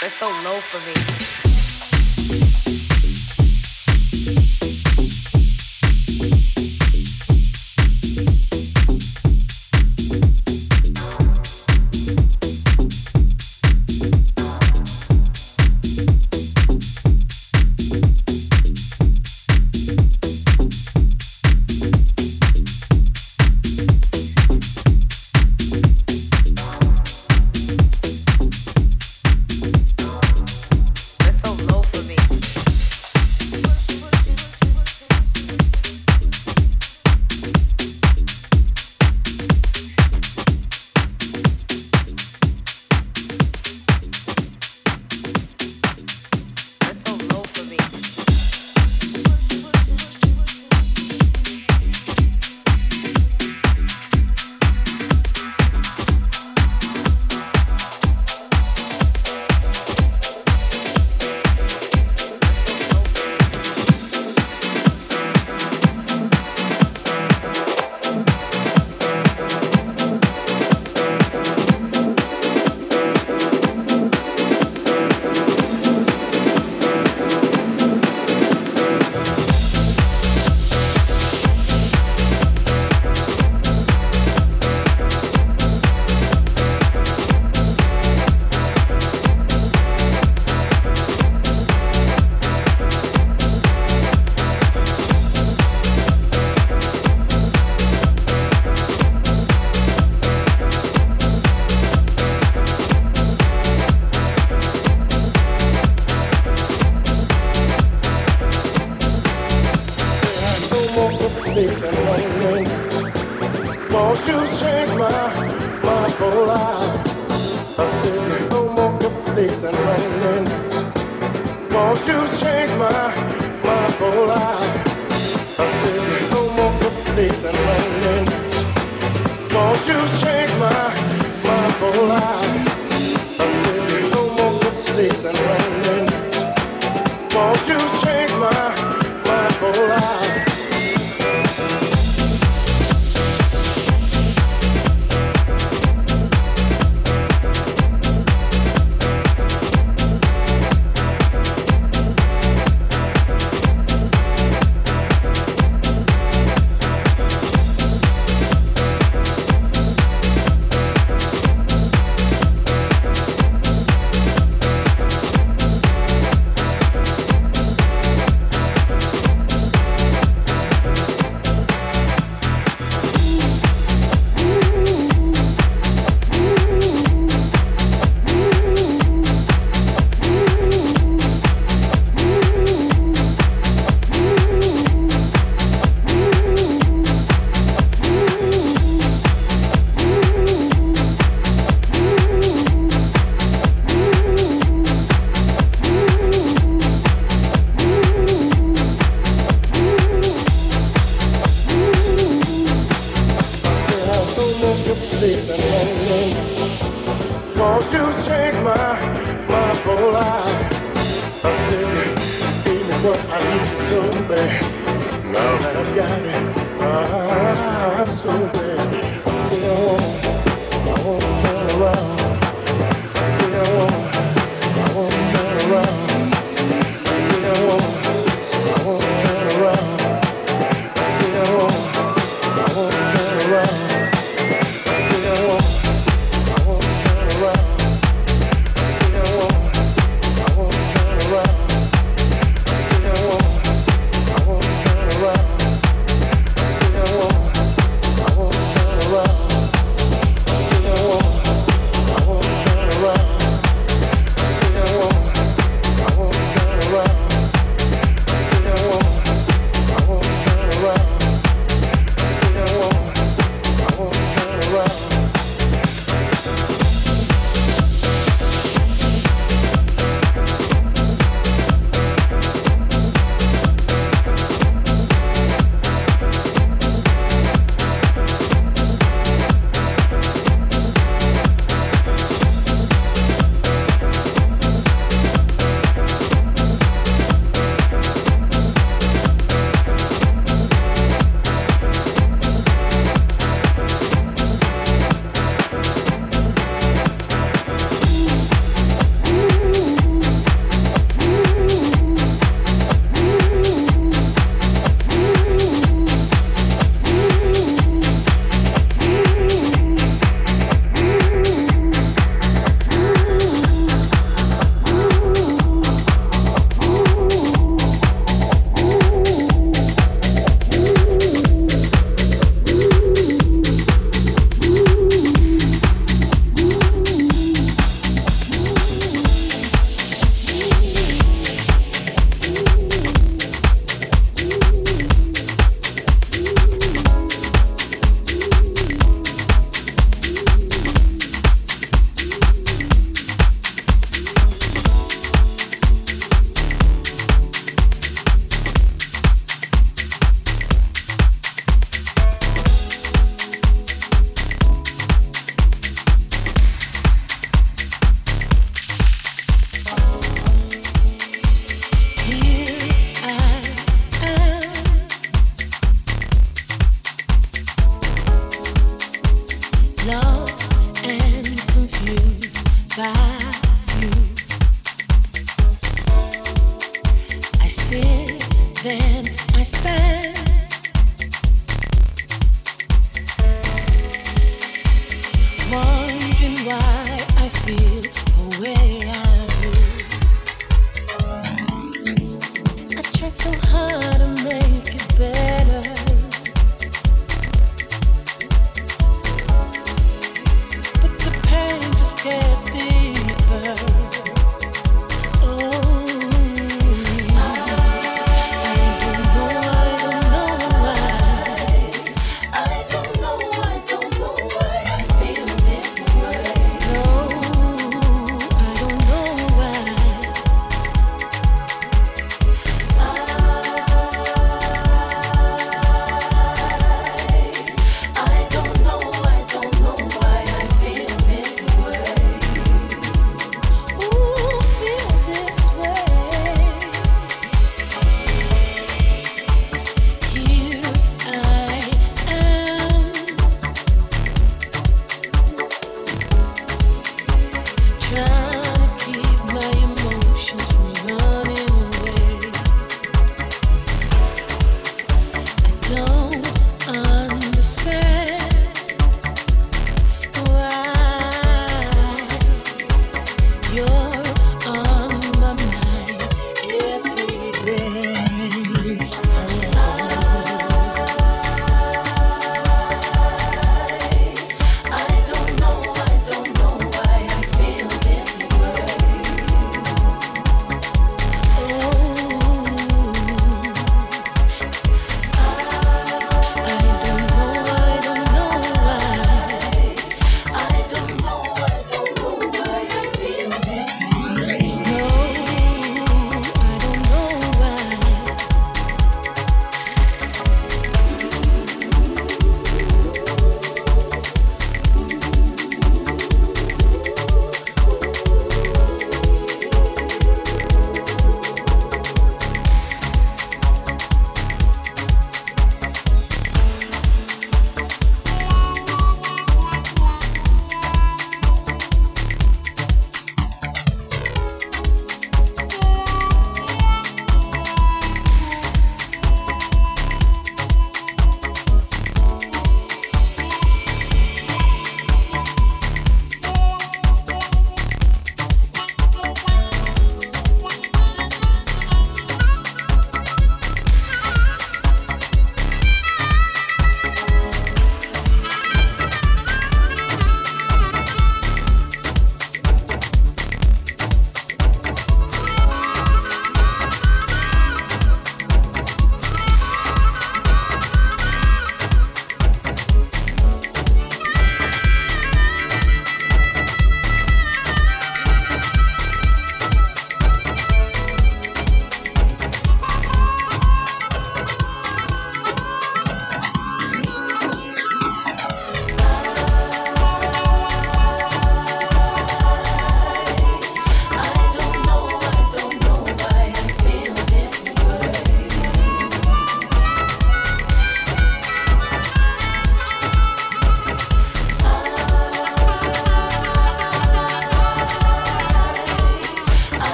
They're so low for me.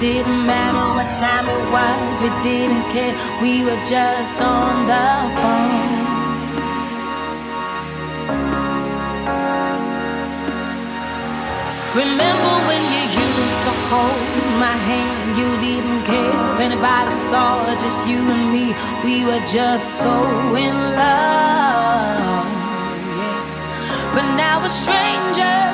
Didn't matter what time it was, we didn't care. We were just on the phone. Remember when you used to hold my hand? You didn't care if anybody saw, just you and me. We were just so in love. Yeah. But now we're strangers,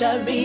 how much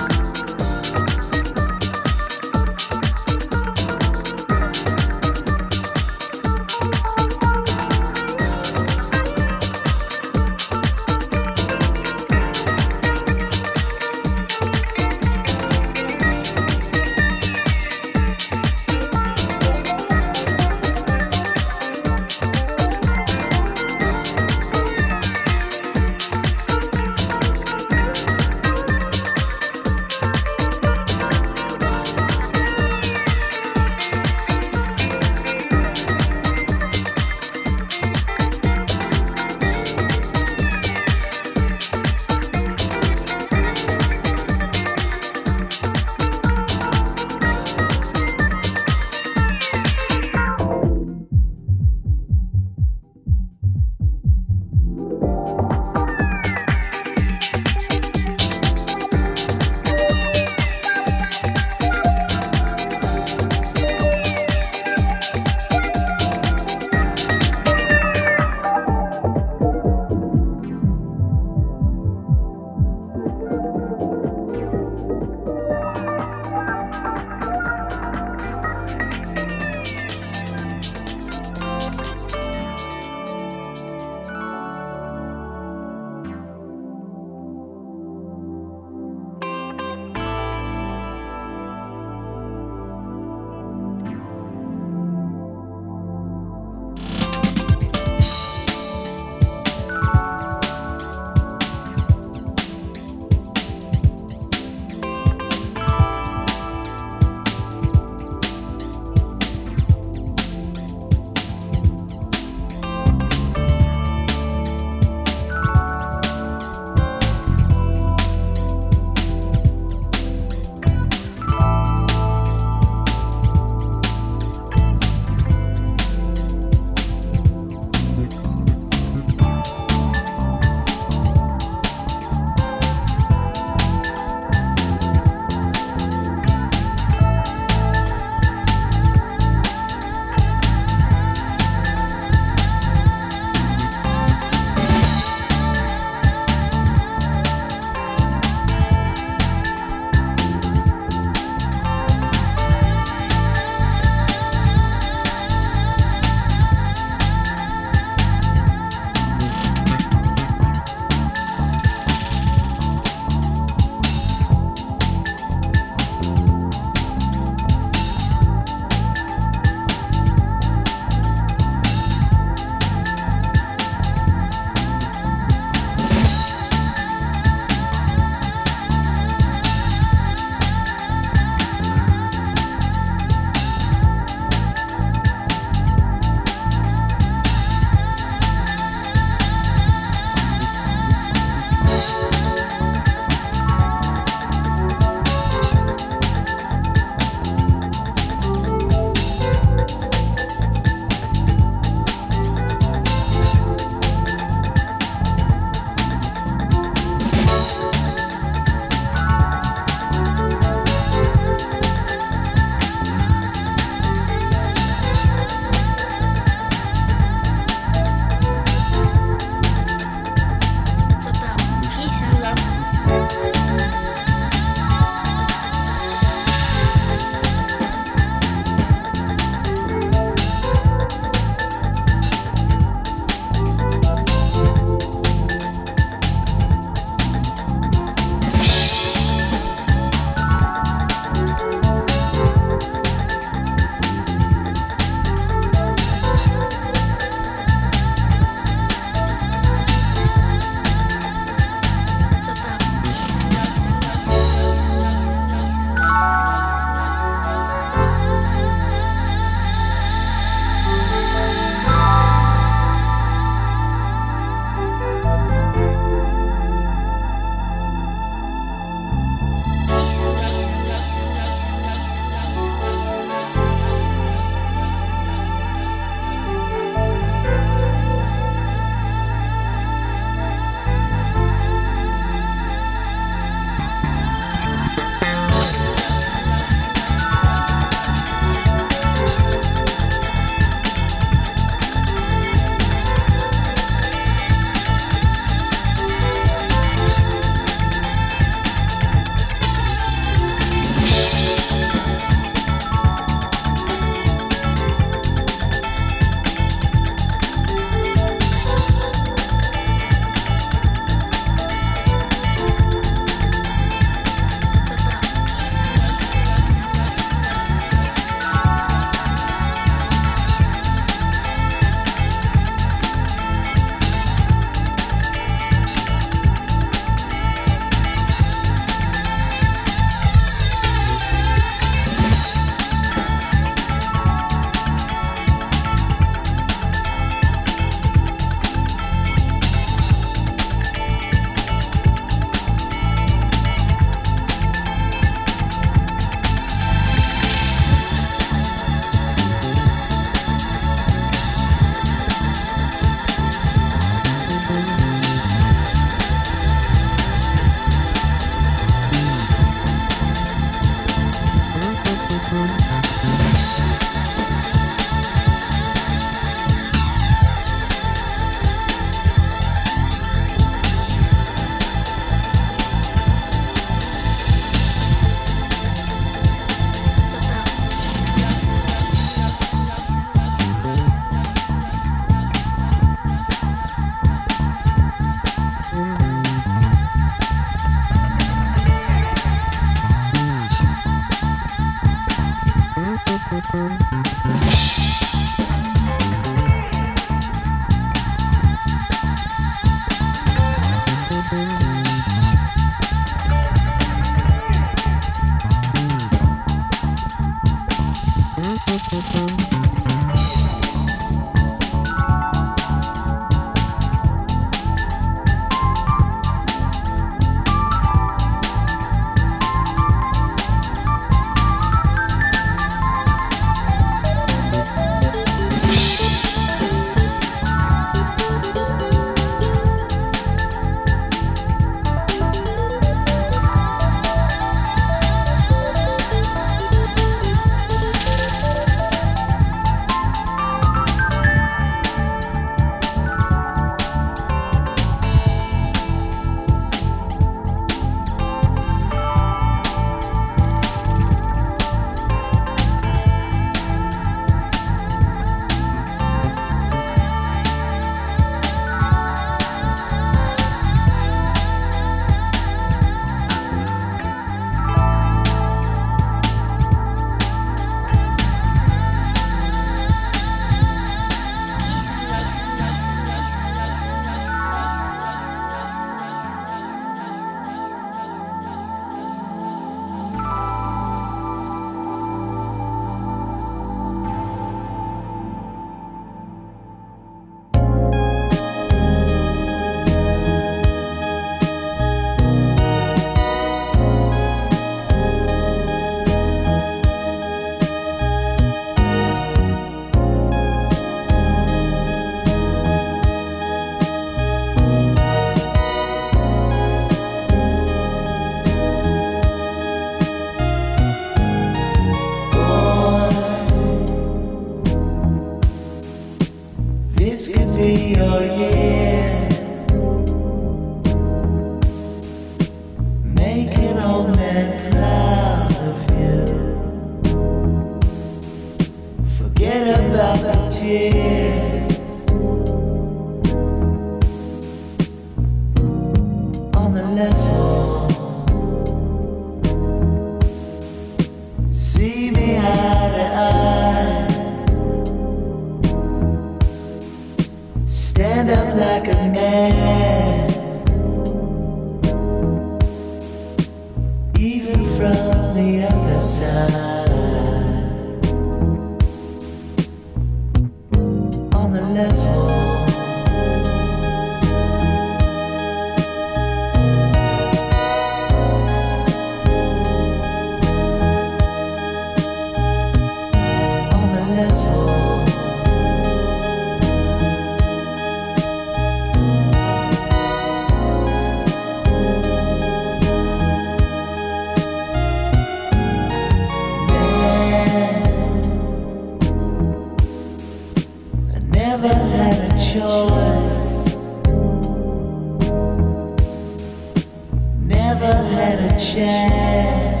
on the level.